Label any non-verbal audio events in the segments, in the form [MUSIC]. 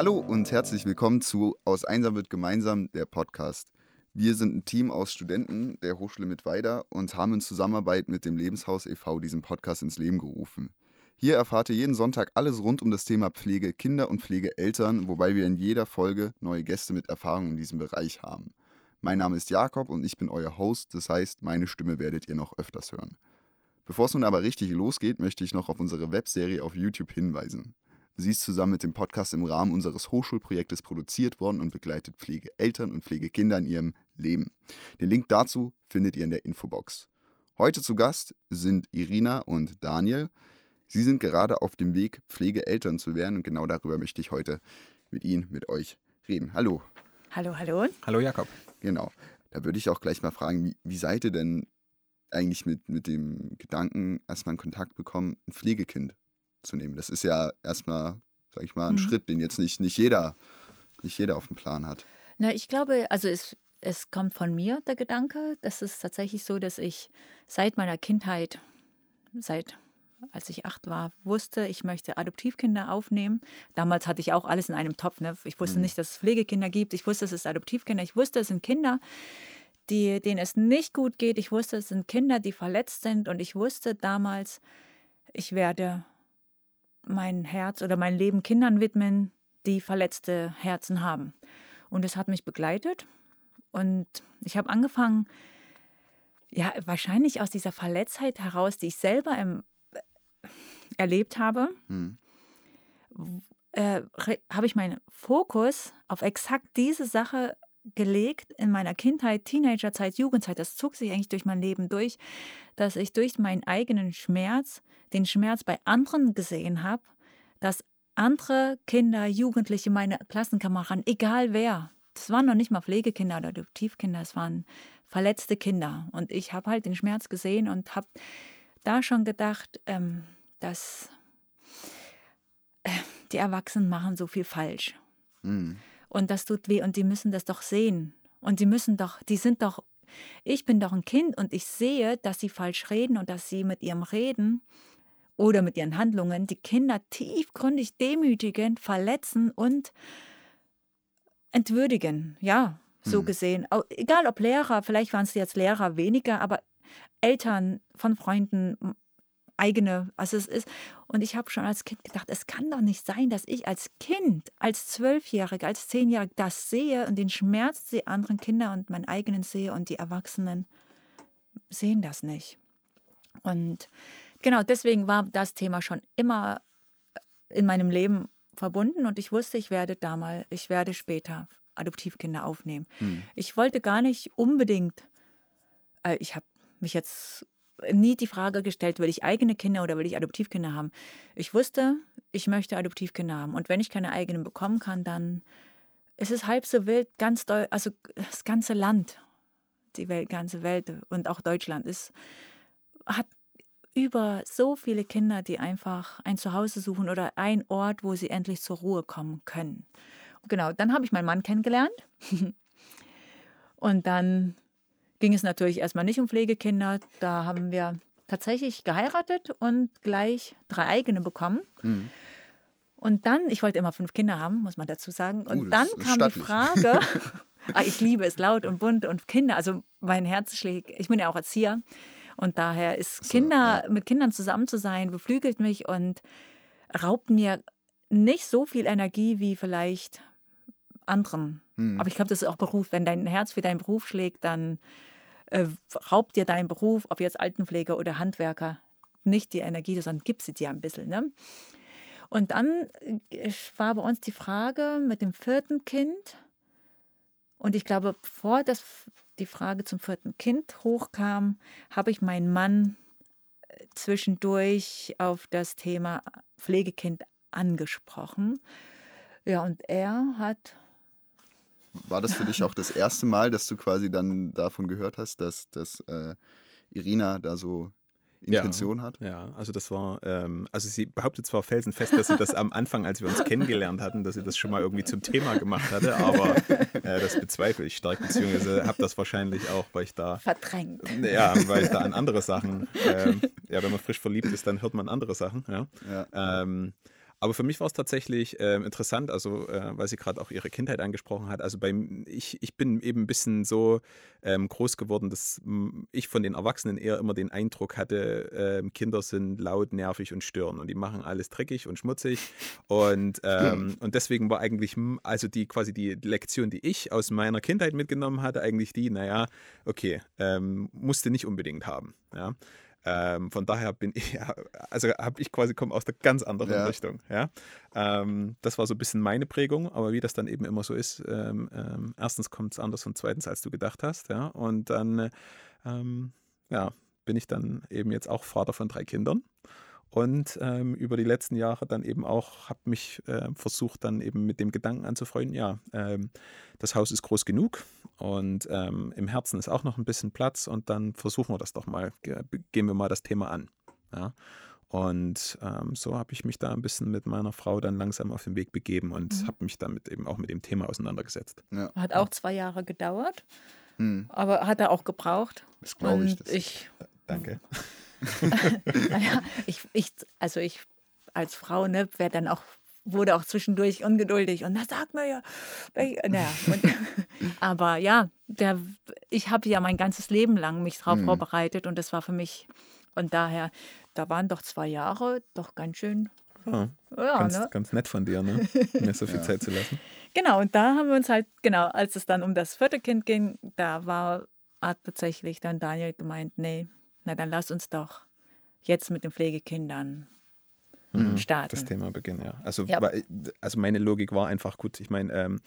Hallo und herzlich willkommen zu Aus Einsam wird gemeinsam, der Podcast. Wir sind ein Team aus Studenten der Hochschule Mittweida und haben in Zusammenarbeit mit dem Lebenshaus e.V. diesen Podcast ins Leben gerufen. Hier erfahrt ihr jeden Sonntag alles rund um das Thema Pflege Kinder und Pflegeeltern, wobei wir in jeder Folge neue Gäste mit Erfahrung in diesem Bereich haben. Mein Name ist Jakob und ich bin euer Host, das heißt, meine Stimme werdet ihr noch öfters hören. Bevor es nun aber richtig losgeht, möchte ich noch auf unsere Webserie auf YouTube hinweisen. Sie ist zusammen mit dem Podcast im Rahmen unseres Hochschulprojektes produziert worden und begleitet Pflegeeltern und Pflegekinder in ihrem Leben. Den Link dazu findet ihr in der Infobox. Heute zu Gast sind Irina und Daniel. Sie sind gerade auf dem Weg, Pflegeeltern zu werden und genau darüber möchte ich heute mit Ihnen, mit euch reden. Hallo. Hallo, hallo. Hallo Jakob. Genau. Da würde ich auch gleich mal fragen, wie, wie seid ihr denn eigentlich mit, mit dem Gedanken erstmal in Kontakt bekommen, ein Pflegekind zu nehmen? Das ist ja erstmal, sag ich mal, ein mhm. Schritt, den jetzt nicht, nicht, jeder, nicht jeder auf dem Plan hat. Na, ich glaube, also es, es kommt von mir, der Gedanke. Das ist tatsächlich so, dass ich seit meiner Kindheit, seit als ich acht war, wusste, ich möchte Adoptivkinder aufnehmen. Damals hatte ich auch alles in einem Topf. Ne? Ich wusste mhm. nicht, dass es Pflegekinder gibt. Ich wusste, es ist Adoptivkinder. Ich wusste, es sind Kinder, die, denen es nicht gut geht. Ich wusste, es sind Kinder, die verletzt sind. Und ich wusste damals, ich werde mein Herz oder mein Leben Kindern widmen, die verletzte Herzen haben. Und es hat mich begleitet. Und ich habe angefangen, ja, wahrscheinlich aus dieser Verletztheit heraus, die ich selber im erlebt habe, hm. äh, habe ich meinen Fokus auf exakt diese Sache gelegt in meiner Kindheit, Teenagerzeit, Jugendzeit. Das zog sich eigentlich durch mein Leben durch, dass ich durch meinen eigenen Schmerz, den Schmerz bei anderen gesehen habe, dass andere Kinder, Jugendliche, meine Klassenkameraden, egal wer, das waren noch nicht mal Pflegekinder oder Adoptivkinder, es waren verletzte Kinder. Und ich habe halt den Schmerz gesehen und habe da schon gedacht, ähm, dass äh, die Erwachsenen machen so viel falsch. Mhm. Und das tut weh und die müssen das doch sehen. Und die müssen doch, die sind doch, ich bin doch ein Kind und ich sehe, dass sie falsch reden und dass sie mit ihrem Reden oder mit ihren Handlungen die Kinder tiefgründig demütigen, verletzen und entwürdigen. Ja, so mhm. gesehen. Egal ob Lehrer, vielleicht waren es jetzt Lehrer weniger, aber Eltern von Freunden, eigene, also es ist, und ich habe schon als Kind gedacht, es kann doch nicht sein, dass ich als Kind, als Zwölfjährige, als Zehnjährige das sehe und den Schmerz der anderen Kinder und meinen eigenen sehe und die Erwachsenen sehen das nicht. Und genau deswegen war das Thema schon immer in meinem Leben verbunden und ich wusste, ich werde da mal, ich werde später Adoptivkinder aufnehmen. Hm. Ich wollte gar nicht unbedingt, äh, ich habe mich jetzt nie die Frage gestellt, will ich eigene Kinder oder will ich Adoptivkinder haben. Ich wusste, ich möchte Adoptivkinder haben. Und wenn ich keine eigenen bekommen kann, dann ist es halb so wild, ganz doll, also das ganze Land, die Welt, ganze Welt und auch Deutschland ist, hat über so viele Kinder, die einfach ein Zuhause suchen oder ein Ort, wo sie endlich zur Ruhe kommen können. Genau, dann habe ich meinen Mann kennengelernt. [LAUGHS] und dann ging es natürlich erstmal nicht um Pflegekinder. Da haben wir tatsächlich geheiratet und gleich drei eigene bekommen. Mhm. Und dann, ich wollte immer fünf Kinder haben, muss man dazu sagen. Und uh, dann kam stattlich. die Frage, [LAUGHS] ah, ich liebe es laut und bunt und Kinder, also mein Herz schlägt, ich bin ja auch Erzieher. Und daher ist so, Kinder, ja. mit Kindern zusammen zu sein, beflügelt mich und raubt mir nicht so viel Energie wie vielleicht anderen. Mhm. Aber ich glaube, das ist auch Beruf. Wenn dein Herz für deinen Beruf schlägt, dann äh, raubt dir dein Beruf, ob jetzt Altenpfleger oder Handwerker, nicht die Energie, sondern gibt sie dir ein bisschen. Ne? Und dann äh, war bei uns die Frage mit dem vierten Kind. Und ich glaube, bevor das, die Frage zum vierten Kind hochkam, habe ich meinen Mann äh, zwischendurch auf das Thema Pflegekind angesprochen. Ja, und er hat war das für dich auch das erste Mal, dass du quasi dann davon gehört hast, dass, dass äh, Irina da so Intention ja, hat? Ja, also das war, ähm, also sie behauptet zwar felsenfest, dass sie das am Anfang, als wir uns kennengelernt hatten, dass sie das schon mal irgendwie zum Thema gemacht hatte, aber äh, das bezweifle ich stark, beziehungsweise habe das wahrscheinlich auch, weil ich da... Verdrängt. Ja, weil ich da an andere Sachen, ähm, ja, wenn man frisch verliebt ist, dann hört man andere Sachen, ja. ja. Ähm, Aber für mich war es tatsächlich äh, interessant, also äh, weil sie gerade auch ihre Kindheit angesprochen hat. Also bei, ich, ich bin eben ein bisschen so ähm, groß geworden, dass ich von den Erwachsenen eher immer den Eindruck hatte, äh, Kinder sind laut, nervig und stören und die machen alles dreckig und schmutzig. Und, ähm, und deswegen war eigentlich, also die quasi die Lektion, die ich aus meiner Kindheit mitgenommen hatte, eigentlich die, naja, okay, ähm, musste nicht unbedingt haben. Ja. Ähm, von daher bin ich, [LAUGHS] also habe ich quasi komme aus der ganz anderen ja. Richtung. Ja? Ähm, das war so ein bisschen meine Prägung, aber wie das dann eben immer so ist, ähm, ähm erstens kommt es anders und zweitens, als du gedacht hast. Ja? Und dann ähm, ja, bin ich dann eben jetzt auch Vater von drei Kindern und ähm, über die letzten Jahre dann eben auch habe mich äh, versucht dann eben mit dem Gedanken anzufreunden, ja, ähm, das Haus ist groß genug und ähm, im Herzen ist auch noch ein bisschen Platz und dann versuchen wir das doch mal, gehen wir mal das Thema an. Ja. Und ähm, so habe ich mich da ein bisschen mit meiner Frau dann langsam auf den Weg begeben und mhm. habe mich damit eben auch mit dem Thema auseinandergesetzt. Ja. Hat auch zwei Jahre gedauert, mhm. aber hat er auch gebraucht. Das glaube ich. Das. ich Danke. Naja, ich, ich, also ich als Frau, ne, werde dann auch, wurde auch zwischendurch ungeduldig und da sagt mir ja, naja, und, [LAUGHS] aber ja, der, ich habe ja mein ganzes Leben lang mich darauf mhm. vorbereitet und das war für mich, und daher, da waren doch zwei Jahre doch ganz schön ja, ja ganz, ne? ganz nett von dir, ne? mir so viel ja. Zeit zu lassen. Genau, und da haben wir uns halt, genau, als es dann um das vierte Kind ging, da war hat tatsächlich dann Daniel gemeint, nee, na dann lass uns doch jetzt mit den Pflegekindern mhm, starten. Das Thema beginnen, ja. Also, ja. also meine Logik war einfach gut. Ich meine, ähm,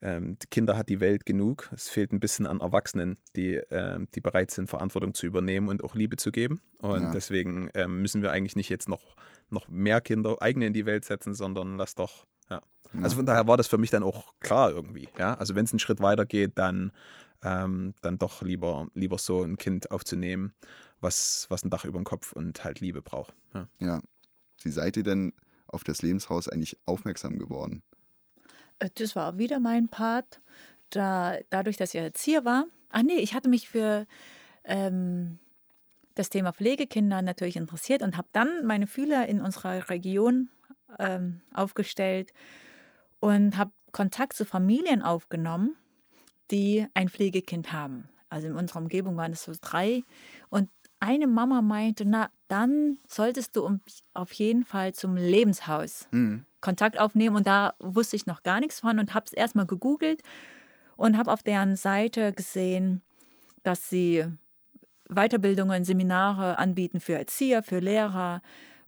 ähm, Kinder hat die Welt genug. Es fehlt ein bisschen an Erwachsenen, die, ähm, die bereit sind, Verantwortung zu übernehmen und auch Liebe zu geben. Und ja. deswegen ähm, müssen wir eigentlich nicht jetzt noch, noch mehr Kinder eigene in die Welt setzen, sondern lass doch, ja. ja. Also von daher war das für mich dann auch klar irgendwie. Ja? Also wenn es einen Schritt weiter geht, dann, ähm, dann doch lieber, lieber so ein Kind aufzunehmen was, was ein Dach über dem Kopf und halt Liebe braucht. Ja. ja. Wie seid ihr denn auf das Lebenshaus eigentlich aufmerksam geworden? Äh, das war wieder mein Part. Da, dadurch, dass ich Erzieher war. Ach nee, ich hatte mich für ähm, das Thema Pflegekinder natürlich interessiert und habe dann meine Fühler in unserer Region ähm, aufgestellt und habe Kontakt zu Familien aufgenommen, die ein Pflegekind haben. Also in unserer Umgebung waren es so drei. Und eine Mama meinte, na, dann solltest du auf jeden Fall zum Lebenshaus mhm. Kontakt aufnehmen. Und da wusste ich noch gar nichts von und habe es erstmal gegoogelt und habe auf deren Seite gesehen, dass sie Weiterbildungen, Seminare anbieten für Erzieher, für Lehrer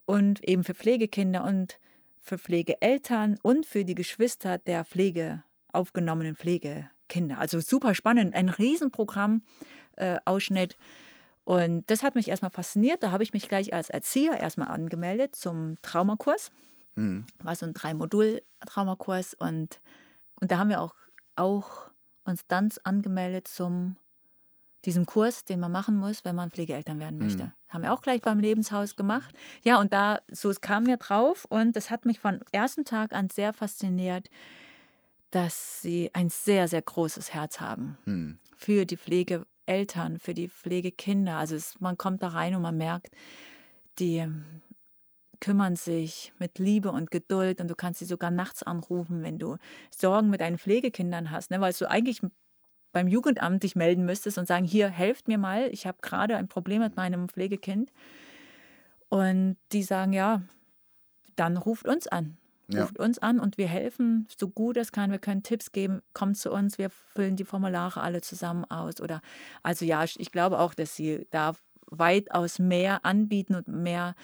und eben für Pflegekinder und für Pflegeeltern und für die Geschwister der Pflege aufgenommenen Pflegekinder. Also super spannend, ein Riesenprogramm, äh, Ausschnitt. Und das hat mich erstmal fasziniert. Da habe ich mich gleich als Erzieher erstmal angemeldet zum Traumakurs. Mhm. War so ein Drei-Modul-Traumakurs. Und, und da haben wir auch, auch uns dann angemeldet zum diesem Kurs, den man machen muss, wenn man Pflegeeltern werden möchte. Mhm. Haben wir auch gleich beim Lebenshaus gemacht. Ja, und da, so kamen wir drauf und das hat mich von ersten Tag an sehr fasziniert, dass sie ein sehr, sehr großes Herz haben mhm. für die Pflege Eltern, für die Pflegekinder. Also es, man kommt da rein und man merkt, die ähm, kümmern sich mit Liebe und Geduld und du kannst sie sogar nachts anrufen, wenn du Sorgen mit deinen Pflegekindern hast, ne? weil du eigentlich beim Jugendamt dich melden müsstest und sagen, hier, helft mir mal, ich habe gerade ein Problem mit meinem Pflegekind. Und die sagen, ja, dann ruft uns an. Ja. Ruft uns an und wir helfen so gut es kann. Wir können Tipps geben, kommt zu uns, wir füllen die Formulare alle zusammen aus. Oder also ja, ich glaube auch, dass sie da weitaus mehr anbieten und mehr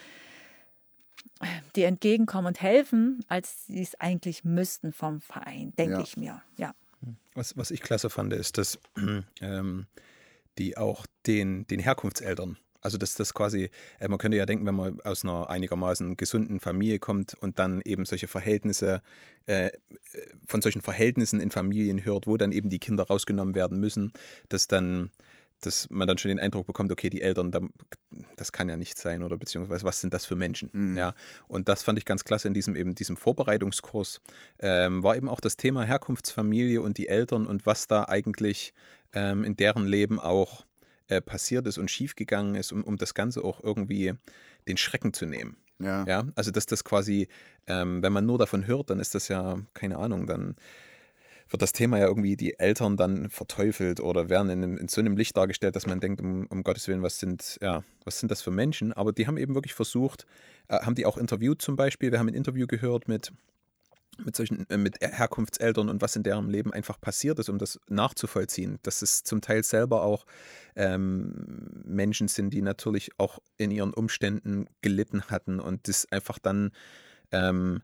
die entgegenkommen und helfen, als sie es eigentlich müssten vom Verein, denke ja. ich mir. Ja. Was, was ich klasse fand, ist, dass ähm, die auch den, den Herkunftseltern also dass das quasi, äh, man könnte ja denken, wenn man aus einer einigermaßen gesunden Familie kommt und dann eben solche Verhältnisse, äh, von solchen Verhältnissen in Familien hört, wo dann eben die Kinder rausgenommen werden müssen, dass dann dass man dann schon den Eindruck bekommt, okay, die Eltern, das kann ja nicht sein oder beziehungsweise was sind das für Menschen? Mhm. Ja, und das fand ich ganz klasse in diesem eben diesem Vorbereitungskurs ähm, war eben auch das Thema Herkunftsfamilie und die Eltern und was da eigentlich ähm, in deren Leben auch äh, passiert ist und schiefgegangen ist, um, um das Ganze auch irgendwie den Schrecken zu nehmen. Ja. ja. Also dass das quasi, ähm, wenn man nur davon hört, dann ist das ja, keine Ahnung, dann wird das Thema ja irgendwie die Eltern dann verteufelt oder werden in, in so einem Licht dargestellt, dass man denkt, um, um, Gottes Willen, was sind, ja, was sind das für Menschen? Aber die haben eben wirklich versucht, äh, haben die auch interviewt zum Beispiel. Wir haben ein Interview gehört mit mit solchen äh, mit Herkunftseltern und was in deren Leben einfach passiert ist, um das nachzuvollziehen. Dass es zum Teil selber auch ähm, Menschen sind, die natürlich auch in ihren Umständen gelitten hatten und das einfach dann ähm,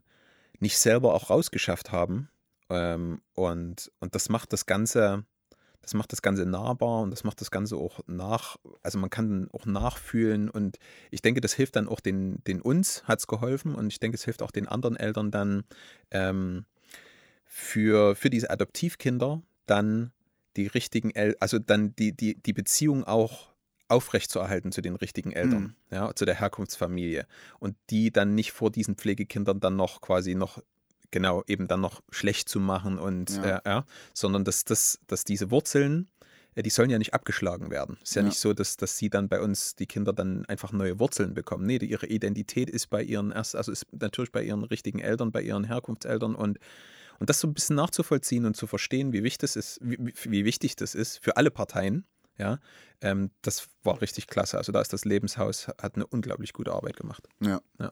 nicht selber auch rausgeschafft haben. Ähm, und, und das macht das Ganze das macht das Ganze nahbar und das macht das Ganze auch nach, also man kann auch nachfühlen und ich denke, das hilft dann auch den, den uns, hat es geholfen und ich denke, es hilft auch den anderen Eltern dann ähm, für, für diese Adoptivkinder dann die richtigen, El also dann die, die, die Beziehung auch aufrechtzuerhalten zu den richtigen Eltern, mhm. ja, zu der Herkunftsfamilie und die dann nicht vor diesen Pflegekindern dann noch quasi noch genau, eben dann noch schlecht zu machen und ja, äh, ja sondern dass, dass, dass diese Wurzeln, äh, die sollen ja nicht abgeschlagen werden. Es ist ja, ja, nicht so, dass, dass sie dann bei uns, die Kinder dann einfach neue Wurzeln bekommen. Nee, ihre Identität ist bei ihren erst, also ist natürlich bei ihren richtigen Eltern, bei ihren Herkunftseltern und und das so ein bisschen nachzuvollziehen und zu verstehen, wie wichtig das ist, wie, wie wichtig das ist für alle Parteien, ja, ähm, das war richtig klasse. Also da ist das Lebenshaus, hat eine unglaublich gute Arbeit gemacht. Ja. ja. ja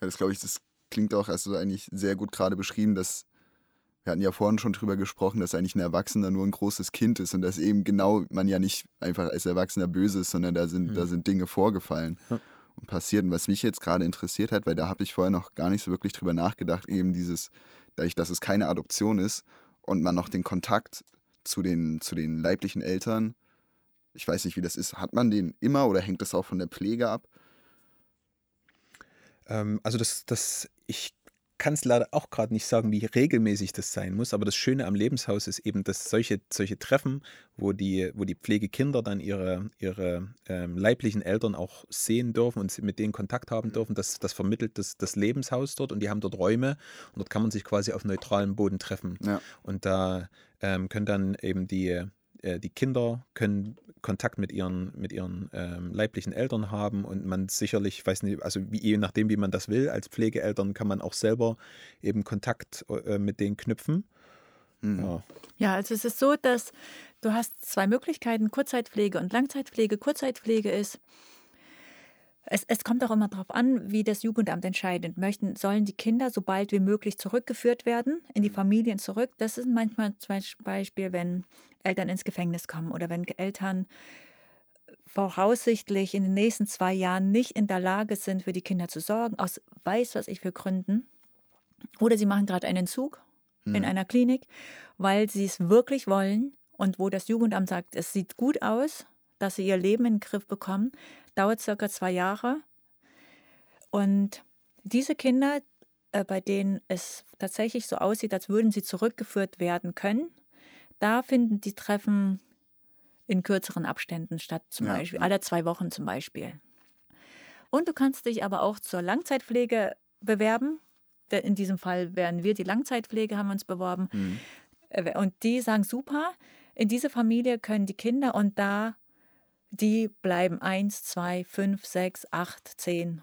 das glaube ich, das klingt auch, hast du eigentlich sehr gut gerade beschrieben, dass wir hatten ja vorhin schon drüber gesprochen, dass eigentlich ein Erwachsener nur ein großes Kind ist und dass eben genau man ja nicht einfach als Erwachsener böse ist, sondern da sind, mhm. da sind Dinge vorgefallen ja. und passiert. Und was mich jetzt gerade interessiert hat, weil da habe ich vorher noch gar nicht so wirklich drüber nachgedacht, eben dieses, dadurch, dass es keine Adoption ist und man noch den Kontakt zu den, zu den leiblichen Eltern, ich weiß nicht, wie das ist, hat man den immer oder hängt das auch von der Pflege ab? Ähm, also das, das, ich kann es leider auch gerade nicht sagen, wie regelmäßig das sein muss, aber das Schöne am Lebenshaus ist eben, dass solche, solche Treffen, wo die, wo die Pflegekinder dann ihre, ihre ähm, leiblichen Eltern auch sehen dürfen und mit denen Kontakt haben dürfen, das, das vermittelt das, das Lebenshaus dort und die haben dort Räume und dort kann man sich quasi auf neutralem Boden treffen. Ja. Und da ähm, können dann eben die, äh, die Kinder können Kontakt mit ihren, mit ihren ähm, leiblichen Eltern haben und man sicherlich, weiß nicht, also wie, je nachdem, wie man das will, als Pflegeeltern kann man auch selber eben Kontakt äh, mit denen knüpfen. Mhm. Ja. ja, also es ist so, dass du hast zwei Möglichkeiten, Kurzzeitpflege und Langzeitpflege. Kurzzeitpflege ist, es, es, kommt auch immer darauf an, wie das Jugendamt entscheidet. Möchten, sollen die Kinder so bald wie möglich zurückgeführt werden, in die Familien zurück? Das ist manchmal zum Beispiel, wenn Eltern ins Gefängnis kommen oder wenn Eltern voraussichtlich in den nächsten zwei Jahren nicht in der Lage sind, für die Kinder zu sorgen, aus weiß was ich für Gründen. Oder sie machen gerade einen Entzug hm. in einer Klinik, weil sie es wirklich wollen und wo das Jugendamt sagt, es sieht gut aus, dass sie ihr Leben in den Griff bekommen, dauert circa zwei Jahre. Und diese Kinder, äh, bei denen es tatsächlich so aussieht, als würden sie zurückgeführt werden können, da finden die Treffen in kürzeren Abständen statt, zum ja. Beispiel alle zwei Wochen zum Beispiel. Und du kannst dich aber auch zur Langzeitpflege bewerben. In diesem Fall wären wir die Langzeitpflege, haben wir uns beworben. Mhm. Äh, und die sagen, super, in diese Familie können die Kinder und da die bleiben eins, zwei, fünf, sechs, acht, zehn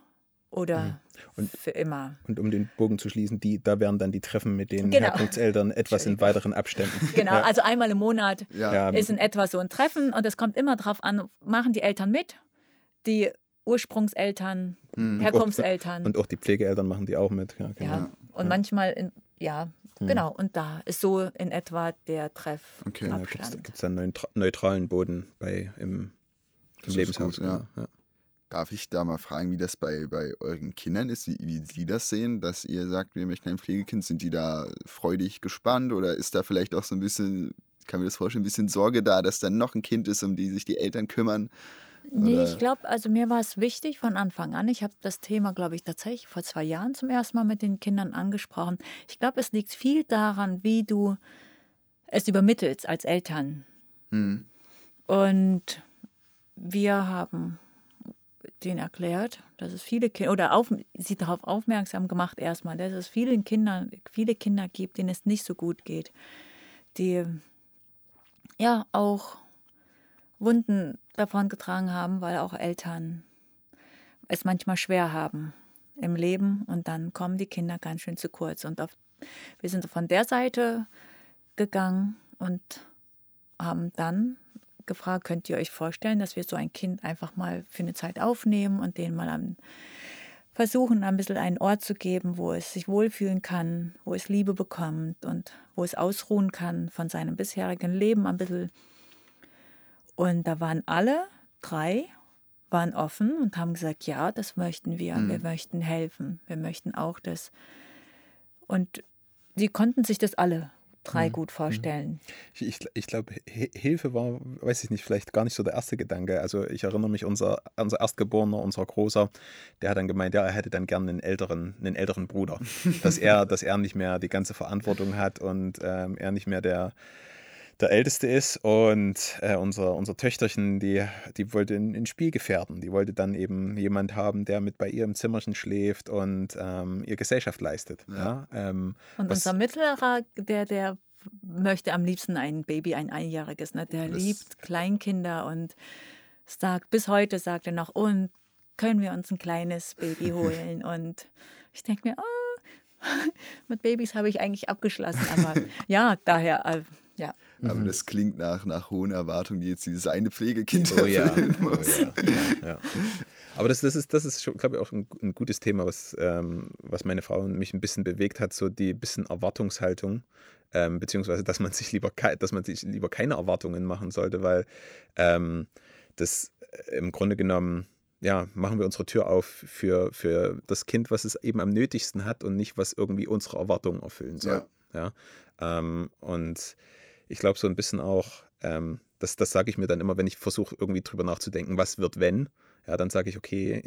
oder mhm. und, für immer. Und um den Bogen zu schließen, die, da wären dann die Treffen mit den genau. Herkunftseltern etwas in weiteren Abständen. [LAUGHS] Genau, ja. also einmal im Monat ja. ist in etwa so ein Treffen und es kommt immer darauf an, machen die Eltern mit, die Ursprungseltern, mhm. Herkunftseltern. Und auch die Pflegeeltern machen die auch mit. Ja, genau. ja. und manchmal, in, ja, mhm. genau, und da ist so in etwa der Treff. Okay, da gibt es dann einen neutralen Boden bei im im Lebenshaus, gut, ja. ja. Darf ich da mal fragen, wie das bei, bei euren Kindern ist, wie, wie sie das sehen, dass ihr sagt, wir möchten ein Pflegekind? Sind die da freudig gespannt oder ist da vielleicht auch so ein bisschen, kann mir das vorstellen, ein bisschen Sorge da, dass dann noch ein Kind ist, um die sich die Eltern kümmern? Nee, Oder? ich glaube, also mir war es wichtig von Anfang an. Ich habe das Thema, glaube ich, tatsächlich vor zwei Jahren zum ersten Mal mit den Kindern angesprochen. Ich glaube, es liegt viel daran, wie du es übermittelst als Eltern. Hm. Und wir haben denen erklärt, dass es viele Kinder oder auf, sie darauf aufmerksam gemacht erstmal, dass es vielen Kindern, viele Kinder gibt, denen es nicht so gut geht, die ja auch Wunden davon getragen haben, weil auch Eltern es manchmal schwer haben. im Leben und dann kommen die Kinder ganz schön zu kurz. Und auf, wir sind von der Seite gegangen und haben dann gefragt, könnt ihr euch vorstellen, dass wir so ein Kind einfach mal für eine Zeit aufnehmen und den mal am versuchen, ein bisschen einen Ort zu geben, wo es sich wohlfühlen kann, wo es Liebe bekommt und wo es ausruhen kann von seinem bisherigen Leben ein bisschen. Und da waren alle drei waren offen und haben gesagt, ja, das möchten wir, mhm. wir möchten helfen, wir möchten auch das. Und die konnten sich das alle drei mhm. gut vorstellen. Ich, ich, ich glaube, Hilfe war, weiß ich nicht, vielleicht gar nicht so der erste Gedanke. Also ich erinnere mich, unser, unser Erstgeborener, unser Großer, der hat dann gemeint, ja, er hätte dann gerne einen älteren, einen älteren Bruder. dass, er, [LAUGHS] dass er nicht mehr die ganze Verantwortung hat und ähm, er nicht mehr der der Älteste ist und äh, unser, unser Töchterchen, die, die wollte ein, ein Spiel gefährden. Die wollte dann eben jemand haben, der mit bei ihr im Zimmerchen schläft und ähm, ihr Gesellschaft leistet. Ja. ja ähm, und was, unser Mittlerer, der, der möchte am liebsten ein Baby, ein Einjähriges. Ne? Der liebt Kleinkinder und sagt, bis heute sagt er noch, und können wir uns ein kleines Baby [LAUGHS] holen? und ich denke mir, oh, [LAUGHS] mit Babys habe ich eigentlich abgeschlossen. Aber [LAUGHS] ja, daher, äh, ja. Aber mhm. das klingt nach, nach hohen Erwartungen, die jetzt dieses eine Pflegekind oh, ja. oh ja. ja. Aber das, das ist, das ist schon, glaube ich, auch ein, ein, gutes Thema, was, ähm, was meine Frau und mich ein bisschen bewegt hat, so die bisschen Erwartungshaltung. Ähm, beziehungsweise, dass man sich lieber dass man sich lieber keine Erwartungen machen sollte, weil ähm, das äh, im Grunde genommen ja, machen wir unsere Tür auf für, für das Kind, was es eben am nötigsten hat und nicht, was irgendwie unsere Erwartungen erfüllen soll. Ja. ja? Ähm, und ich glaube so ein bisschen auch, ähm, das, das sage ich mir dann immer, wenn ich versuche irgendwie drüber nachzudenken, was wird, wenn. Ja, dann sage ich, okay,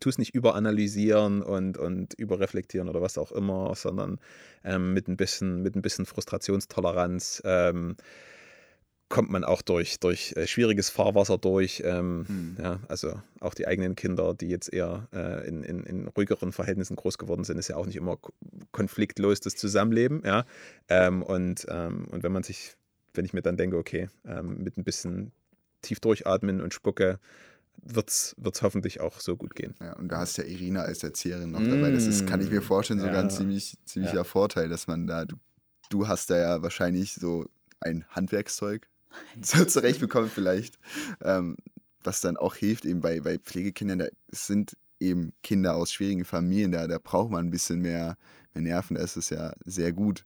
tu es nicht überanalysieren und, und überreflektieren oder was auch immer, sondern ähm, mit, ein bisschen, mit ein bisschen Frustrationstoleranz ähm, kommt man auch durch, durch äh, schwieriges Fahrwasser durch. Ähm, mhm. ja, also auch die eigenen Kinder, die jetzt eher äh, in, in, in, ruhigeren Verhältnissen groß geworden sind, ist ja auch nicht immer konfliktlos das Zusammenleben. Ja? Ähm, und, ähm, und wenn man sich wenn ich mir dann denke, okay, ähm, mit ein bisschen tief durchatmen und Spucke wird es hoffentlich auch so gut gehen. Ja, und da hast ja Irina als Erzieherin noch dabei. Das ist, kann ich mir vorstellen, sogar ja. ein ziemlich, ziemlicher ja. Vorteil, dass man da, du, du hast da ja wahrscheinlich so ein Handwerkszeug so zurechtbekommen vielleicht, ähm, was dann auch hilft eben bei, bei Pflegekindern. Da sind eben Kinder aus schwierigen Familien, da, da braucht man ein bisschen mehr, mehr Nerven. Da ist es ja sehr gut,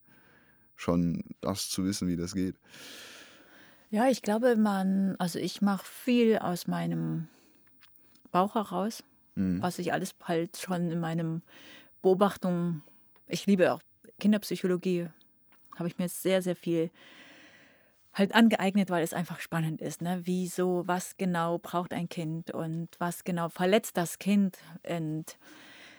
schon das zu wissen, wie das geht. Ja, ich glaube, man, also ich mache viel aus meinem Bauch heraus, mhm. was ich alles halt schon in meinem Beobachtung, ich liebe auch Kinderpsychologie, habe ich mir sehr, sehr viel halt angeeignet, weil es einfach spannend ist. Ne? Wieso, was genau braucht ein Kind und was genau verletzt das Kind und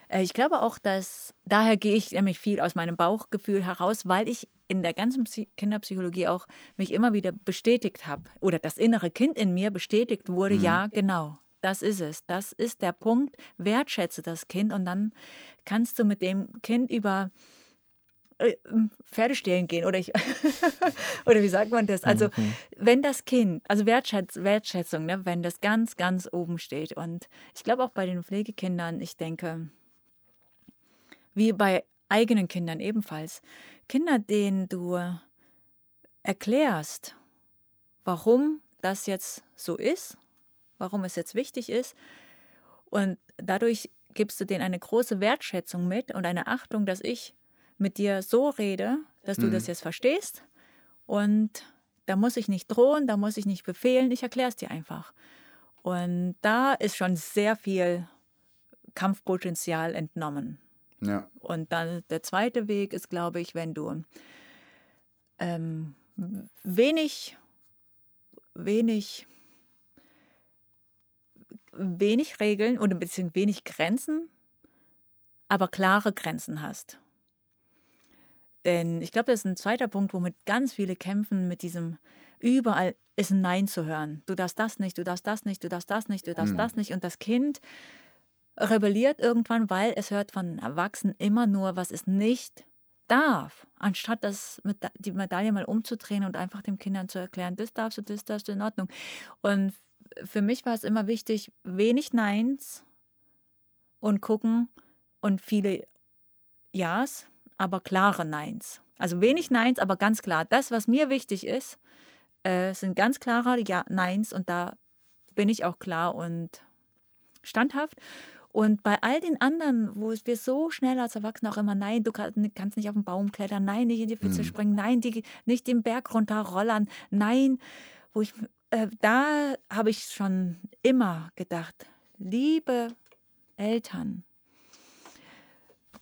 äh, ich glaube auch, dass daher gehe ich nämlich viel aus meinem Bauchgefühl heraus, weil ich in der ganzen Kinderpsychologie auch mich immer wieder bestätigt habe oder das innere Kind in mir bestätigt wurde, mhm. ja, genau. Das ist es. Das ist der Punkt. Wertschätze das Kind und dann kannst du mit dem Kind über äh, Pferdestehlen gehen oder ich [LAUGHS] oder wie sagt man das? Also mhm. wenn das Kind, also Wertschätz, Wertschätzung, ne, wenn das ganz, ganz oben steht und ich glaube auch bei den Pflegekindern, ich denke, wie bei eigenen Kindern ebenfalls. Kinder, denen du erklärst, warum das jetzt so ist, warum es jetzt wichtig ist. Und dadurch gibst du denen eine große Wertschätzung mit und eine Achtung, dass ich mit dir so rede, dass du mhm. das jetzt verstehst. Und da muss ich nicht drohen, da muss ich nicht befehlen, ich erkläre es dir einfach. Und da ist schon sehr viel Kampfpotenzial entnommen. Ja. Und dann der zweite Weg ist, glaube ich, wenn du ähm, wenig, wenig, wenig Regeln oder beziehungsweise wenig Grenzen, aber klare Grenzen hast. Denn ich glaube, das ist ein zweiter Punkt, womit ganz viele kämpfen, mit diesem überall ist ein Nein zu hören. Du darfst das nicht, du darfst das nicht, du darfst das nicht, du darfst mhm. das nicht. Und das Kind rebelliert irgendwann, weil es hört von Erwachsenen immer nur, was es nicht darf, anstatt das mit die Medaille mal umzudrehen und einfach den Kindern zu erklären, das darfst du, das darfst du in Ordnung. Und für mich war es immer wichtig, wenig Neins und gucken, und viele Ja's, aber klare Neins. Also wenig Neins, aber ganz klar. Das, was mir wichtig ist, äh, sind ganz klare ja, Neins und da bin ich auch klar und standhaft. Und bei all den anderen, wo wir so schnell als Erwachsene auch immer, nein, du kannst nicht auf den Baum klettern, nein, nicht in die Pfütze mhm. springen, nein, die, nicht den Berg runterrollern, nein, wo ich, äh, da habe ich schon immer gedacht, liebe Eltern,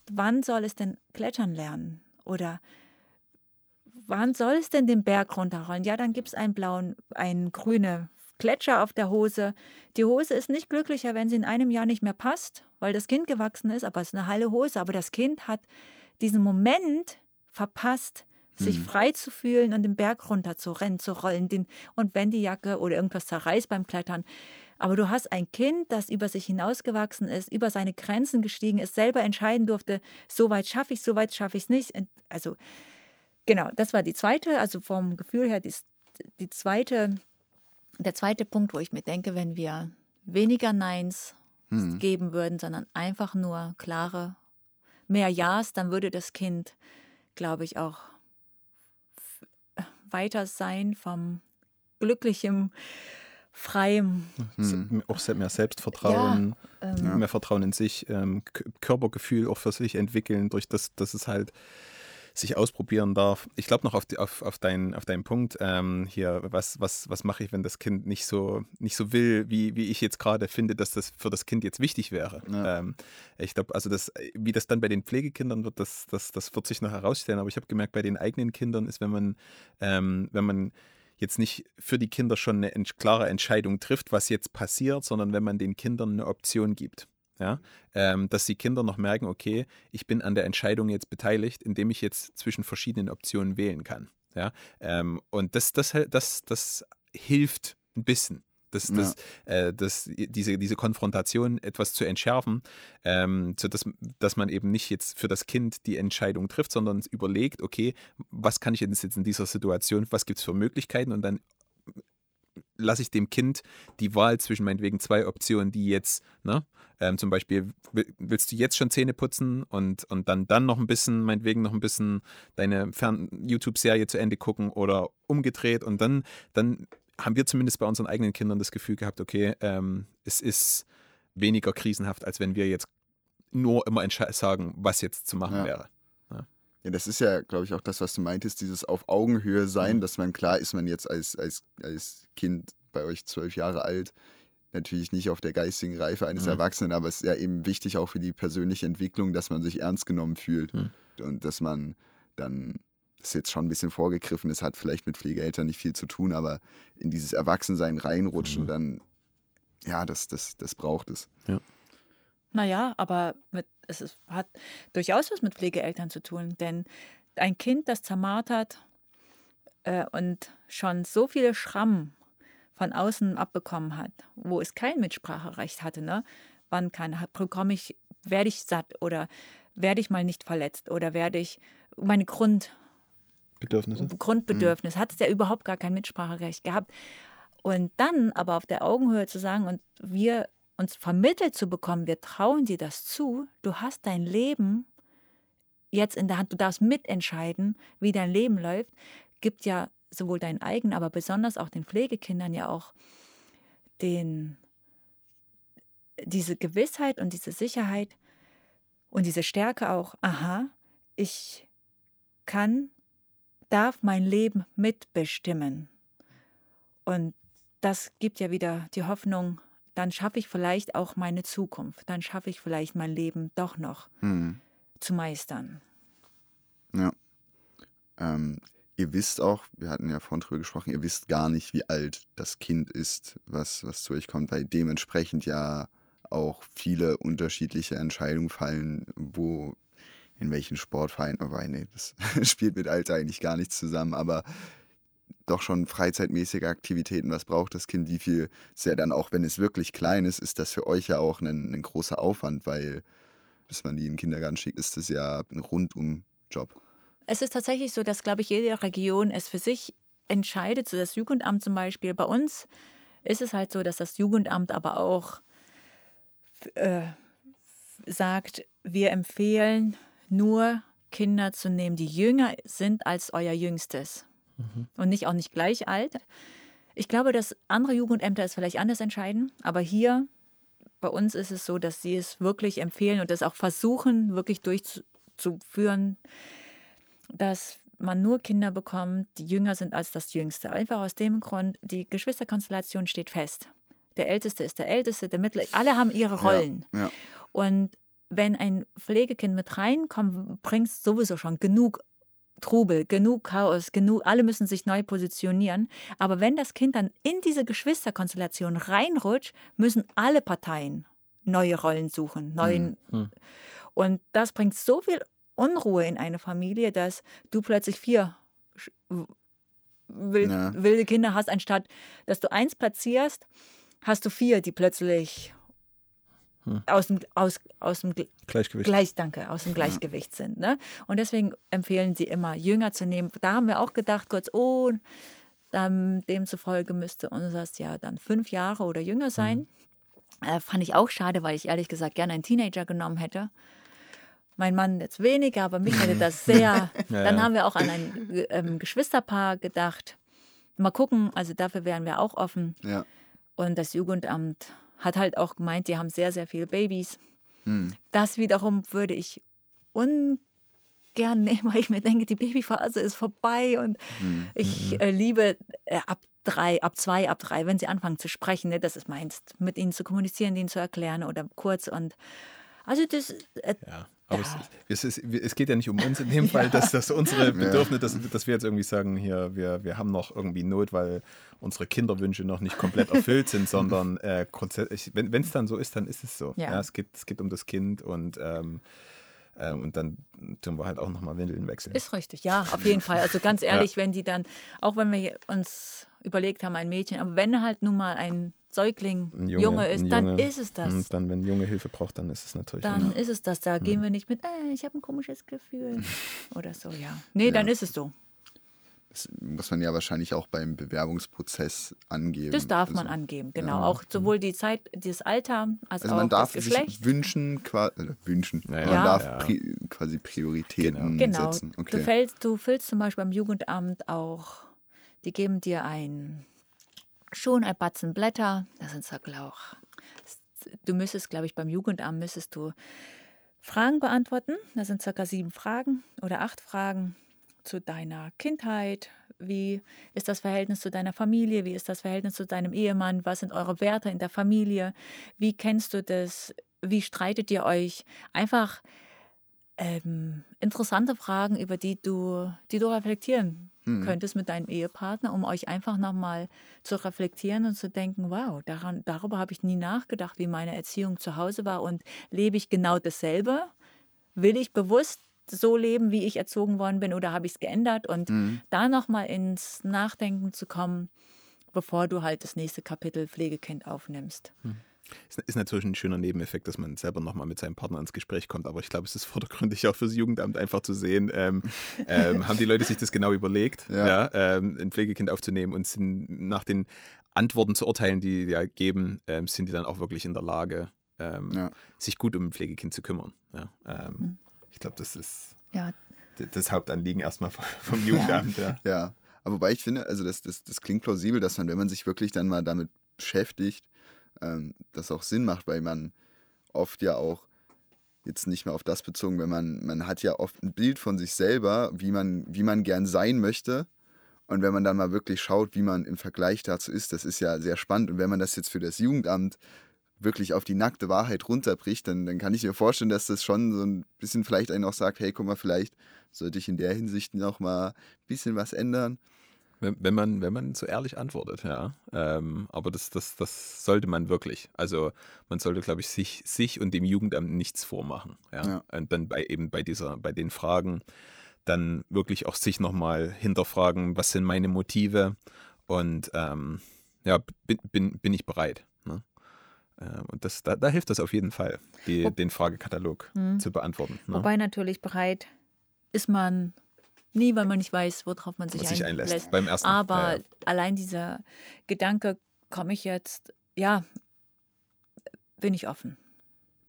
wann soll es denn klettern lernen? Oder wann soll es denn den Berg runterrollen? Ja, dann gibt es einen blauen, einen grünen Gletscher auf der Hose. Die Hose ist nicht glücklicher, wenn sie in einem Jahr nicht mehr passt, weil das Kind gewachsen ist, aber es ist eine heile Hose. Aber das Kind hat diesen Moment verpasst, sich mhm. frei zu fühlen und den Berg runter zu rennen, zu rollen. Den, und wenn die Jacke oder irgendwas zerreißt beim Klettern. Aber du hast ein Kind, das über sich hinausgewachsen ist, über seine Grenzen gestiegen ist, selber entscheiden durfte, so weit schaffe ich, so weit schaffe ich es nicht. Also genau, das war die zweite, also vom Gefühl her die, die zweite der zweite Punkt, wo ich mir denke, wenn wir weniger Neins hm. geben würden, sondern einfach nur klare, mehr Ja's, dann würde das Kind, glaube ich, auch weiter sein vom glücklichen, freiem. Hm. Auch mehr Selbstvertrauen, ja, ähm, mehr Vertrauen in sich, ähm, Körpergefühl auch für sich entwickeln, durch das, dass es halt sich ausprobieren darf. Ich glaube noch auf, die, auf, auf, dein, auf deinen Punkt ähm, hier, was, was, was mache ich, wenn das Kind nicht so, nicht so will, wie, wie ich jetzt gerade finde, dass das für das Kind jetzt wichtig wäre. Ja. Ähm, ich glaube, also das, wie das dann bei den Pflegekindern wird, das, das, das wird sich noch herausstellen. Aber ich habe gemerkt, bei den eigenen Kindern ist, wenn man, ähm, wenn man jetzt nicht für die Kinder schon eine klare Entscheidung trifft, was jetzt passiert, sondern wenn man den Kindern eine Option gibt ja, ähm, dass die Kinder noch merken, okay, ich bin an der Entscheidung jetzt beteiligt, indem ich jetzt zwischen verschiedenen Optionen wählen kann. Ja, ähm, und das, das, das, das hilft ein bisschen. Das, das, ja. äh, das, diese, diese Konfrontation etwas zu entschärfen, ähm, sodass dass man eben nicht jetzt für das Kind die Entscheidung trifft, sondern überlegt, okay, was kann ich jetzt in dieser Situation, was gibt es für Möglichkeiten und dann lasse ich dem Kind die Wahl zwischen meinetwegen zwei Optionen, die jetzt, ne, ähm, zum Beispiel, willst du jetzt schon Zähne putzen und, und dann, dann noch ein bisschen, meinetwegen noch ein bisschen deine YouTube-Serie zu Ende gucken oder umgedreht und dann, dann haben wir zumindest bei unseren eigenen Kindern das Gefühl gehabt, okay, ähm, es ist weniger krisenhaft, als wenn wir jetzt nur immer sagen, was jetzt zu machen ja. wäre. Ja, das ist ja, glaube ich, auch das, was du meintest, dieses auf Augenhöhe sein, mhm. dass man klar ist, man jetzt als, als, als Kind bei euch zwölf Jahre alt, natürlich nicht auf der geistigen Reife eines mhm. Erwachsenen, aber es ist ja eben wichtig auch für die persönliche Entwicklung, dass man sich ernst genommen fühlt mhm. und dass man dann, das ist jetzt schon ein bisschen vorgegriffen, es hat vielleicht mit Pflegeeltern nicht viel zu tun, aber in dieses Erwachsensein reinrutschen, mhm. dann, ja, das, das, das braucht es. Ja. Naja, aber mit, es ist, hat durchaus was mit Pflegeeltern zu tun, denn ein Kind, das zermartert äh, und schon so viele Schrammen von außen abbekommen hat, wo es kein Mitspracherecht hatte, ne? Wann kann, bekomme ich, werde ich satt oder werde ich mal nicht verletzt oder werde ich meine Grund, Bedürfnisse. Grundbedürfnis, mhm. hat es ja überhaupt gar kein Mitspracherecht gehabt. Und dann aber auf der Augenhöhe zu sagen, und wir uns vermittelt zu bekommen, wir trauen dir das zu, du hast dein Leben jetzt in der Hand, du darfst mitentscheiden, wie dein Leben läuft, gibt ja sowohl deinen eigenen, aber besonders auch den Pflegekindern ja auch den, diese Gewissheit und diese Sicherheit und diese Stärke auch, aha, ich kann, darf mein Leben mitbestimmen. Und das gibt ja wieder die Hoffnung, dann schaffe ich vielleicht auch meine Zukunft, dann schaffe ich vielleicht mein Leben doch noch hm. zu meistern. Ja. Ähm, ihr wisst auch, wir hatten ja vorhin drüber gesprochen, ihr wisst gar nicht, wie alt das Kind ist, was, was zu euch kommt, weil dementsprechend ja auch viele unterschiedliche Entscheidungen fallen, wo in welchen Sportverein, wobei, nee, das [LAUGHS] spielt mit Alter eigentlich gar nichts zusammen, aber doch schon freizeitmäßige Aktivitäten, was braucht das Kind, wie viel ist ja dann auch, wenn es wirklich klein ist, ist das für euch ja auch ein, ein großer Aufwand, weil bis man die in den Kindergarten schickt, ist das ja ein Rundum-Job. Es ist tatsächlich so, dass, glaube ich, jede Region es für sich entscheidet, so das Jugendamt zum Beispiel. Bei uns ist es halt so, dass das Jugendamt aber auch äh, sagt, wir empfehlen nur Kinder zu nehmen, die jünger sind als euer Jüngstes. Mhm. Und nicht auch nicht gleich alt. Ich glaube, dass andere Jugendämter es vielleicht anders entscheiden, aber hier bei uns ist es so, dass sie es wirklich empfehlen und das auch versuchen, wirklich durchzuführen, dass man nur Kinder bekommt, die jünger sind als das Jüngste. Einfach aus dem Grund, die Geschwisterkonstellation steht fest. Der Älteste ist der Älteste, der Mittlere, alle haben ihre Rollen. Ja, ja. Und wenn ein Pflegekind mit reinkommt, bringt es sowieso schon genug Trubel, genug Chaos, genug, alle müssen sich neu positionieren. Aber wenn das Kind dann in diese Geschwisterkonstellation reinrutscht, müssen alle Parteien neue Rollen suchen, neuen. Mhm. Und das bringt so viel Unruhe in eine Familie, dass du plötzlich vier wild, ja. wilde Kinder hast, anstatt dass du eins platzierst, hast du vier, die plötzlich hm. aus dem, aus, aus dem Gleichgewicht. Gleich, danke, aus dem Gleichgewicht sind. Ne? Und deswegen empfehlen sie immer, Jünger zu nehmen. Da haben wir auch gedacht, kurz, oh, ähm, demzufolge müsste unser ja dann fünf Jahre oder jünger sein. Mhm. Äh, fand ich auch schade, weil ich ehrlich gesagt gerne einen Teenager genommen hätte. Mein Mann jetzt weniger, aber mich hätte das [LAUGHS] sehr. ja, dann ja. haben wir auch an ein ähm, Geschwisterpaar gedacht. Mal gucken, also dafür wären wir auch offen. Ja. Und das Jugendamt hat halt auch gemeint, die haben sehr, sehr viele Babys. Hm. Das wiederum würde ich ungern nehmen, [LAUGHS] weil ich mir denke, die Babyphase ist vorbei und hm. ich mhm. äh, liebe äh, ab drei, ab zwei, ab drei, wenn sie anfangen zu sprechen, ne, das ist meins, mit ihnen zu kommunizieren, ihnen zu erklären oder kurz und also das. Äh, ja. Aber ja. es, es, ist, es, geht ja nicht um uns in dem [LAUGHS] Fall, dass, dass unsere Bedürfnisse, dass, dass wir jetzt irgendwie sagen, hier, wir, wir haben noch irgendwie Not, weil unsere Kinderwünsche noch nicht komplett erfüllt sind, [LAUGHS] sondern äh, wenn es dann so ist, dann ist es so. Ja. ja. es, geht, es geht um das Kind und ähm, äh, und dann tun wir halt auch nochmal Windeln wechseln. Ist richtig, ja, auf jeden Fall. Also ganz [LAUGHS] ehrlich, ja. wenn die dann, auch wenn wir uns überlegt haben, ein Mädchen, aber wenn halt nun mal ein Säugling ein Junge, Junge ist, dann Junge, ist es das. Und dann, wenn Junge Hilfe braucht, dann ist es natürlich. Dann immer. ist es das. Da mhm. gehen wir nicht mit, äh, ich habe ein komisches Gefühl [LAUGHS] oder so, ja. Nee, ja. dann ist es so. Das muss man ja wahrscheinlich auch beim Bewerbungsprozess angeben. Das darf also, man angeben, genau. Ja. Auch sowohl die Zeit, das Alter, als also auch man darf das Geschlecht. sich wünschen, äh, wünschen. Ja, man darf pri quasi Prioritäten genau. setzen. Okay. Du, fällst, du füllst zum Beispiel beim Jugendamt auch, die geben dir ein schon ein Batzen Blätter, das sind so auch. Du müsstest, glaube ich, beim Jugendamt müsstest du Fragen beantworten. Das sind circa sieben Fragen oder acht Fragen zu deiner Kindheit. Wie ist das Verhältnis zu deiner Familie? Wie ist das Verhältnis zu deinem Ehemann? Was sind eure Werte in der Familie? Wie kennst du das? Wie streitet ihr euch? Einfach ähm, interessante Fragen, über die du, die du reflektieren mhm. könntest mit deinem Ehepartner, um euch einfach nochmal zu reflektieren und zu denken, wow, daran, darüber habe ich nie nachgedacht, wie meine Erziehung zu Hause war und lebe ich genau dasselbe? Will ich bewusst so leben, wie ich erzogen worden bin oder habe ich es geändert? Und mhm. da nochmal ins Nachdenken zu kommen, bevor du halt das nächste Kapitel Pflegekind aufnimmst. Mhm. Ist, ist natürlich ein schöner Nebeneffekt, dass man selber nochmal mit seinem Partner ins Gespräch kommt, aber ich glaube, es ist vordergründig auch fürs Jugendamt einfach zu sehen, ähm, [LAUGHS] ähm, haben die Leute sich das genau überlegt, ja. ja ähm, ein Pflegekind aufzunehmen und sind nach den Antworten zu urteilen, die die ja geben, ähm, sind die dann auch wirklich in der Lage, ähm, ja. sich gut um ein Pflegekind zu kümmern. Ja, ähm, mhm. Ich glaube, das ist das Hauptanliegen erstmal vom Jugendamt. Ja. ja. Aber wobei ich finde, also das, das, das klingt plausibel, dass man, wenn man sich wirklich dann mal damit beschäftigt, ähm, das auch Sinn macht, weil man oft ja auch jetzt nicht mehr auf das bezogen, wenn man, man hat ja oft ein Bild von sich selber, wie man, wie man gern sein möchte. Und wenn man dann mal wirklich schaut, wie man im Vergleich dazu ist, das ist ja sehr spannend. Und wenn man das jetzt für das Jugendamt wirklich auf die nackte Wahrheit runterbricht, dann, dann kann ich mir vorstellen, dass das schon so ein bisschen vielleicht einen auch sagt, hey, guck mal, vielleicht sollte ich in der Hinsicht noch mal ein bisschen was ändern. Wenn, wenn, man, wenn man so ehrlich antwortet, ja. Ähm, aber das, das, das sollte man wirklich. Also man sollte, glaube ich, sich, sich und dem Jugendamt nichts vormachen. Ja? ja. Und dann bei eben bei dieser, bei den Fragen dann wirklich auch sich nochmal hinterfragen, was sind meine Motive und ähm, ja, bin, bin, bin ich bereit. Ne? Äh, und das, da, da hilft das auf jeden Fall, die, den Fragekatalog mhm. zu beantworten. Ne? Wobei natürlich bereit ist man Nie, weil man nicht weiß, worauf man sich, sich einlässt. einlässt. Beim ersten. Aber ja, ja. allein dieser Gedanke, komme ich jetzt, ja, bin ich offen.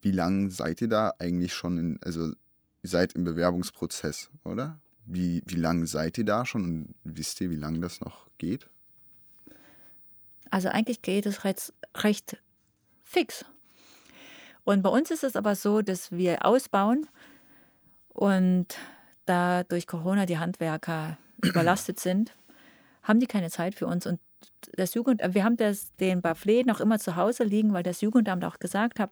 Wie lange seid ihr da eigentlich schon in, also ihr seid im Bewerbungsprozess, oder? Wie, wie lange seid ihr da schon und wisst ihr, wie lange das noch geht? Also eigentlich geht es recht, recht fix. Und bei uns ist es aber so, dass wir ausbauen und da durch Corona die Handwerker [CLEARS THROAT] überlastet sind, haben die keine Zeit für uns. Und das Jugend, wir haben das, den Baflet noch immer zu Hause liegen, weil das Jugendamt auch gesagt hat,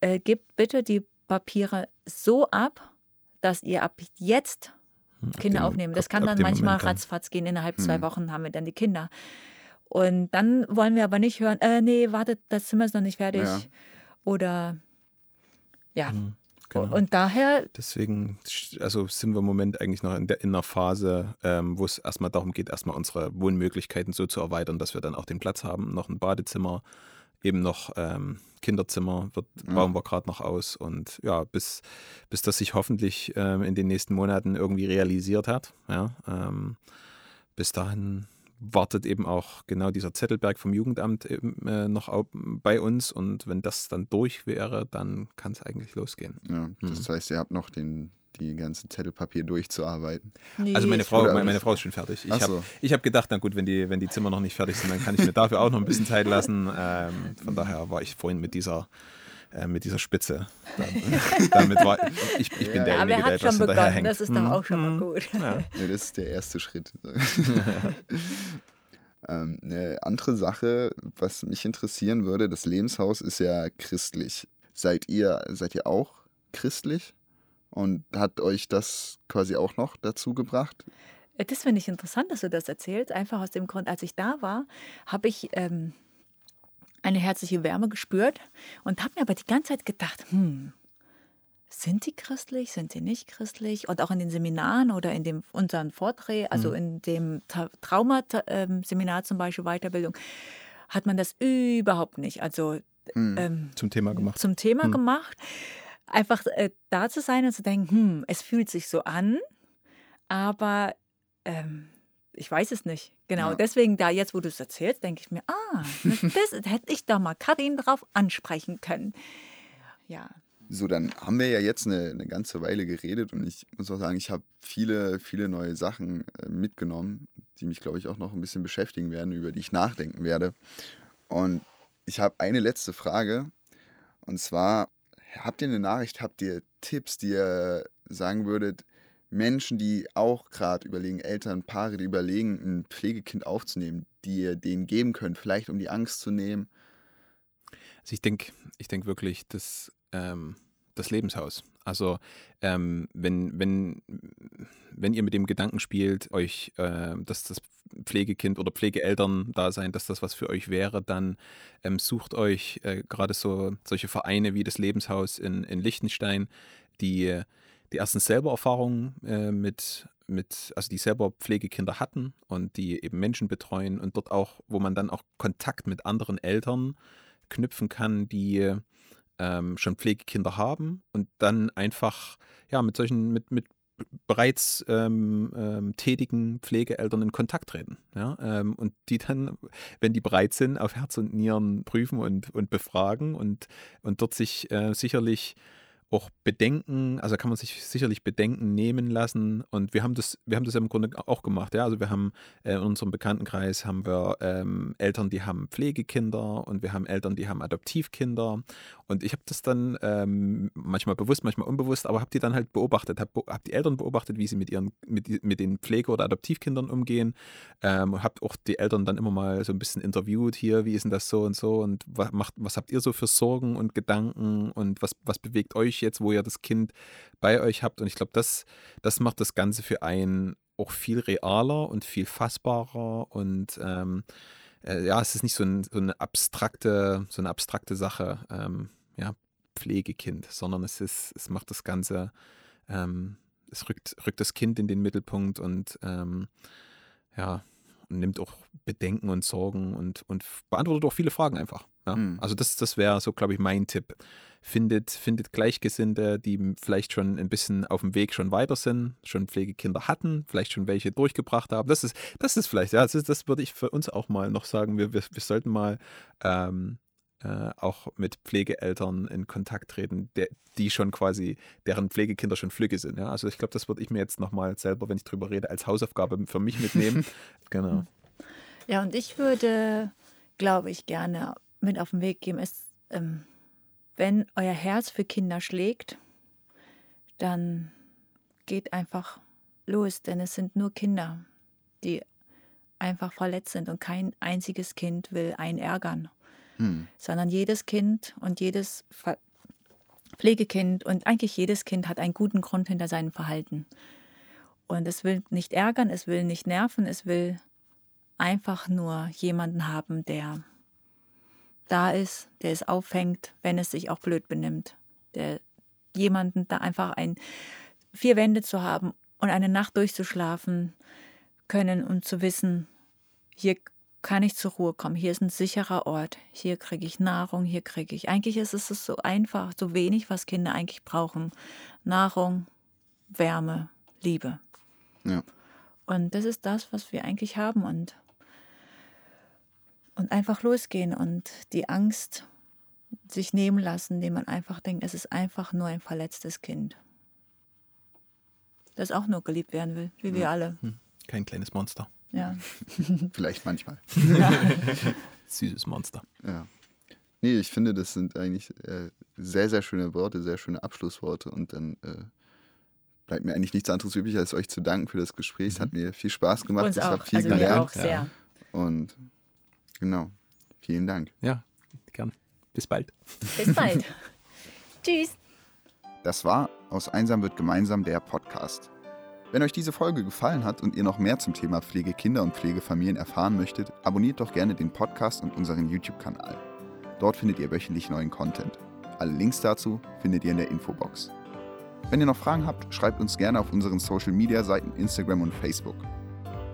äh, gebt bitte die Papiere so ab, dass ihr ab jetzt hm, Kinder dem, aufnehmen. Das ab, kann dann manchmal Moment ratzfatz gehen. Innerhalb hm. zwei Wochen haben wir dann die Kinder. Und dann wollen wir aber nicht hören, äh, nee, wartet, das Zimmer ist noch nicht fertig. Ja. Oder ja. Mhm, genau. Und daher. Deswegen, also sind wir im Moment eigentlich noch in, der, in einer Phase, ähm, wo es erstmal darum geht, erstmal unsere Wohnmöglichkeiten so zu erweitern, dass wir dann auch den Platz haben, noch ein Badezimmer, eben noch ähm, Kinderzimmer wird, ja. bauen wir gerade noch aus. Und ja, bis, bis das sich hoffentlich ähm, in den nächsten Monaten irgendwie realisiert hat, ja, ähm, bis dahin wartet eben auch genau dieser Zettelberg vom Jugendamt eben, äh, noch bei uns und wenn das dann durch wäre, dann kann es eigentlich losgehen. Ja, das hm. heißt, ihr habt noch den, die ganzen Zettelpapier durchzuarbeiten. Nee. Also meine Frau, meine, meine, [LAUGHS] Frau ist schon fertig. Ich habe so. hab gedacht, na gut, wenn die, wenn die Zimmer noch nicht fertig sind, dann kann ich mir dafür auch noch ein bisschen Zeit lassen. Ähm, von daher war ich vorhin mit dieser äh, mit dieser Spitze. [LAUGHS] Damit war, ich, ich bin ja. derjenige, der etwas hinterherhängt. Das ist doch auch schon mal mhm. gut. Ja. [LAUGHS] ja. das ist der erste Schritt. [LAUGHS] ähm, eine andere Sache, was mich interessieren würde, das Lebenshaus ist ja christlich. Seid ihr, seid ihr auch christlich? Und hat euch das quasi auch noch dazu gebracht? Das finde ich interessant, dass du das erzählst. Einfach aus dem Grund, als ich da war, habe ich ähm, eine herzliche Wärme gespürt und habe mir aber die ganze Zeit gedacht, hm, sind die christlich, sind sie nicht christlich? Und auch in den Seminaren oder in dem, unseren Vorträgen, also mhm. in dem Traumaseminar ähm, zum Beispiel, Weiterbildung, hat man das überhaupt nicht. Also mhm. ähm, zum Thema gemacht. Zum Thema mhm. gemacht. Einfach äh, da zu sein und zu denken, hm, es fühlt sich so an, aber ähm, ich weiß es nicht. Genau, ja. deswegen da jetzt, wo du es erzählst, denke ich mir, ah, das [LAUGHS] hätte ich doch mal Karin drauf ansprechen können. Ja. So, dann haben wir ja jetzt eine, eine ganze Weile geredet und ich muss auch sagen, ich habe viele, viele neue Sachen äh, mitgenommen, die mich, glaube ich, auch noch ein bisschen beschäftigen werden, über die ich nachdenken werde. Und ich habe eine letzte Frage und zwar, habt ihr eine Nachricht, habt ihr Tipps, die ihr sagen würdet, Menschen, die auch gerade überlegen, Eltern, Paare, die überlegen, ein Pflegekind aufzunehmen, die ihr denen geben könnt, vielleicht um die Angst zu nehmen? Also ich denke ich denk wirklich, dass ähm, das Lebenshaus. Also ähm, wenn, wenn, wenn ihr mit dem Gedanken spielt, euch, äh, dass das Pflegekind oder Pflegeeltern da sein, dass das was für euch wäre, dann ähm, sucht euch äh, gerade so solche Vereine wie das Lebenshaus in, in Liechtenstein, die die erstens selber Erfahrungen äh, mit, mit, also die selber Pflegekinder hatten und die eben Menschen betreuen und dort auch, wo man dann auch Kontakt mit anderen Eltern knüpfen kann, die ähm, schon Pflegekinder haben und dann einfach ja mit solchen, mit, mit bereits ähm, ähm, tätigen Pflegeeltern in Kontakt treten. Ja? Ähm, und die dann, wenn die bereit sind, auf Herz und Nieren prüfen und, und befragen und, und dort sich äh, sicherlich auch Bedenken, also kann man sich sicherlich Bedenken nehmen lassen. Und wir haben das, wir haben das im Grunde auch gemacht. Ja? Also wir haben äh, in unserem Bekanntenkreis haben wir ähm, Eltern, die haben Pflegekinder und wir haben Eltern, die haben Adoptivkinder. Und ich habe das dann ähm, manchmal bewusst, manchmal unbewusst, aber habe die dann halt beobachtet, habe hab die Eltern beobachtet, wie sie mit ihren, mit, mit den Pflege- oder Adoptivkindern umgehen. Ähm, habe auch die Eltern dann immer mal so ein bisschen interviewt hier, wie ist denn das so und so und was, macht, was habt ihr so für Sorgen und Gedanken und was, was bewegt euch jetzt, wo ihr das Kind bei euch habt. Und ich glaube, das, das macht das Ganze für einen auch viel realer und viel fassbarer und ähm, äh, ja, es ist nicht so, ein, so, eine abstrakte, so eine abstrakte Sache, ähm, ja, Pflegekind, sondern es ist, es macht das Ganze, ähm, es rückt, rückt das Kind in den Mittelpunkt und ähm, ja, nimmt auch Bedenken und Sorgen und, und beantwortet auch viele Fragen einfach. Ja? Mhm. Also das, das wäre so, glaube ich, mein Tipp findet, findet Gleichgesinnte, die vielleicht schon ein bisschen auf dem Weg schon weiter sind, schon Pflegekinder hatten, vielleicht schon welche durchgebracht haben. Das ist, das ist vielleicht, ja, das, ist, das würde ich für uns auch mal noch sagen. Wir, wir, wir sollten mal ähm, äh, auch mit Pflegeeltern in Kontakt treten, der, die schon quasi, deren Pflegekinder schon flügge sind. Ja? Also ich glaube, das würde ich mir jetzt nochmal selber, wenn ich drüber rede, als Hausaufgabe für mich mitnehmen. [LAUGHS] genau. Ja, und ich würde, glaube ich, gerne mit auf den Weg geben, ist, ähm, wenn euer Herz für Kinder schlägt, dann geht einfach los, denn es sind nur Kinder, die einfach verletzt sind und kein einziges Kind will einen ärgern, sondern jedes Kind und jedes Pflegekind und eigentlich jedes Kind hat einen guten Grund hinter seinem Verhalten. Und es will nicht ärgern, es will nicht nerven, es will einfach nur jemanden haben, der da ist, der es auffängt, wenn es sich auch blöd benimmt. Der jemanden da einfach ein vier Wände zu haben und eine Nacht durchzuschlafen können und zu wissen, hier kann ich zur Ruhe kommen, hier ist ein sicherer Ort, hier kriege ich Nahrung, hier kriege ich. Eigentlich ist es so einfach, so wenig, was Kinder eigentlich brauchen. Nahrung, Wärme, Liebe. Ja. Und das ist das, was wir eigentlich haben und und einfach losgehen und die Angst sich nehmen lassen, indem man einfach denkt, es ist einfach nur ein verletztes Kind. Das auch nur geliebt werden will, wie wir alle. Hm. Kein kleines Monster. Ja. [LAUGHS] Vielleicht manchmal. Ja. [LAUGHS] Süßes Monster. Ja. Nee, ich finde, das sind eigentlich äh, sehr, sehr schöne Worte, sehr schöne Abschlussworte und dann äh, bleibt mir eigentlich nichts anderes übrig, als euch zu danken für das Gespräch. Es hat mhm. mir viel Spaß gemacht. Uns ich habe viel also gelernt. Auch sehr. Und Genau. Vielen Dank. Ja, gern. Bis bald. Bis bald. [LAUGHS] Tschüss. Das war Aus Einsam wird gemeinsam der Podcast. Wenn euch diese Folge gefallen hat und ihr noch mehr zum Thema Pflegekinder und Pflegefamilien erfahren möchtet, abonniert doch gerne den Podcast und unseren YouTube-Kanal. Dort findet ihr wöchentlich neuen Content. Alle Links dazu findet ihr in der Infobox. Wenn ihr noch Fragen habt, schreibt uns gerne auf unseren Social-Media-Seiten Instagram und Facebook.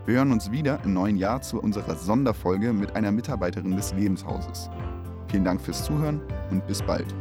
Wir hören uns wieder im neuen Jahr zu unserer Sonderfolge mit einer Mitarbeiterin des Lebenshauses. Vielen Dank fürs Zuhören und bis bald.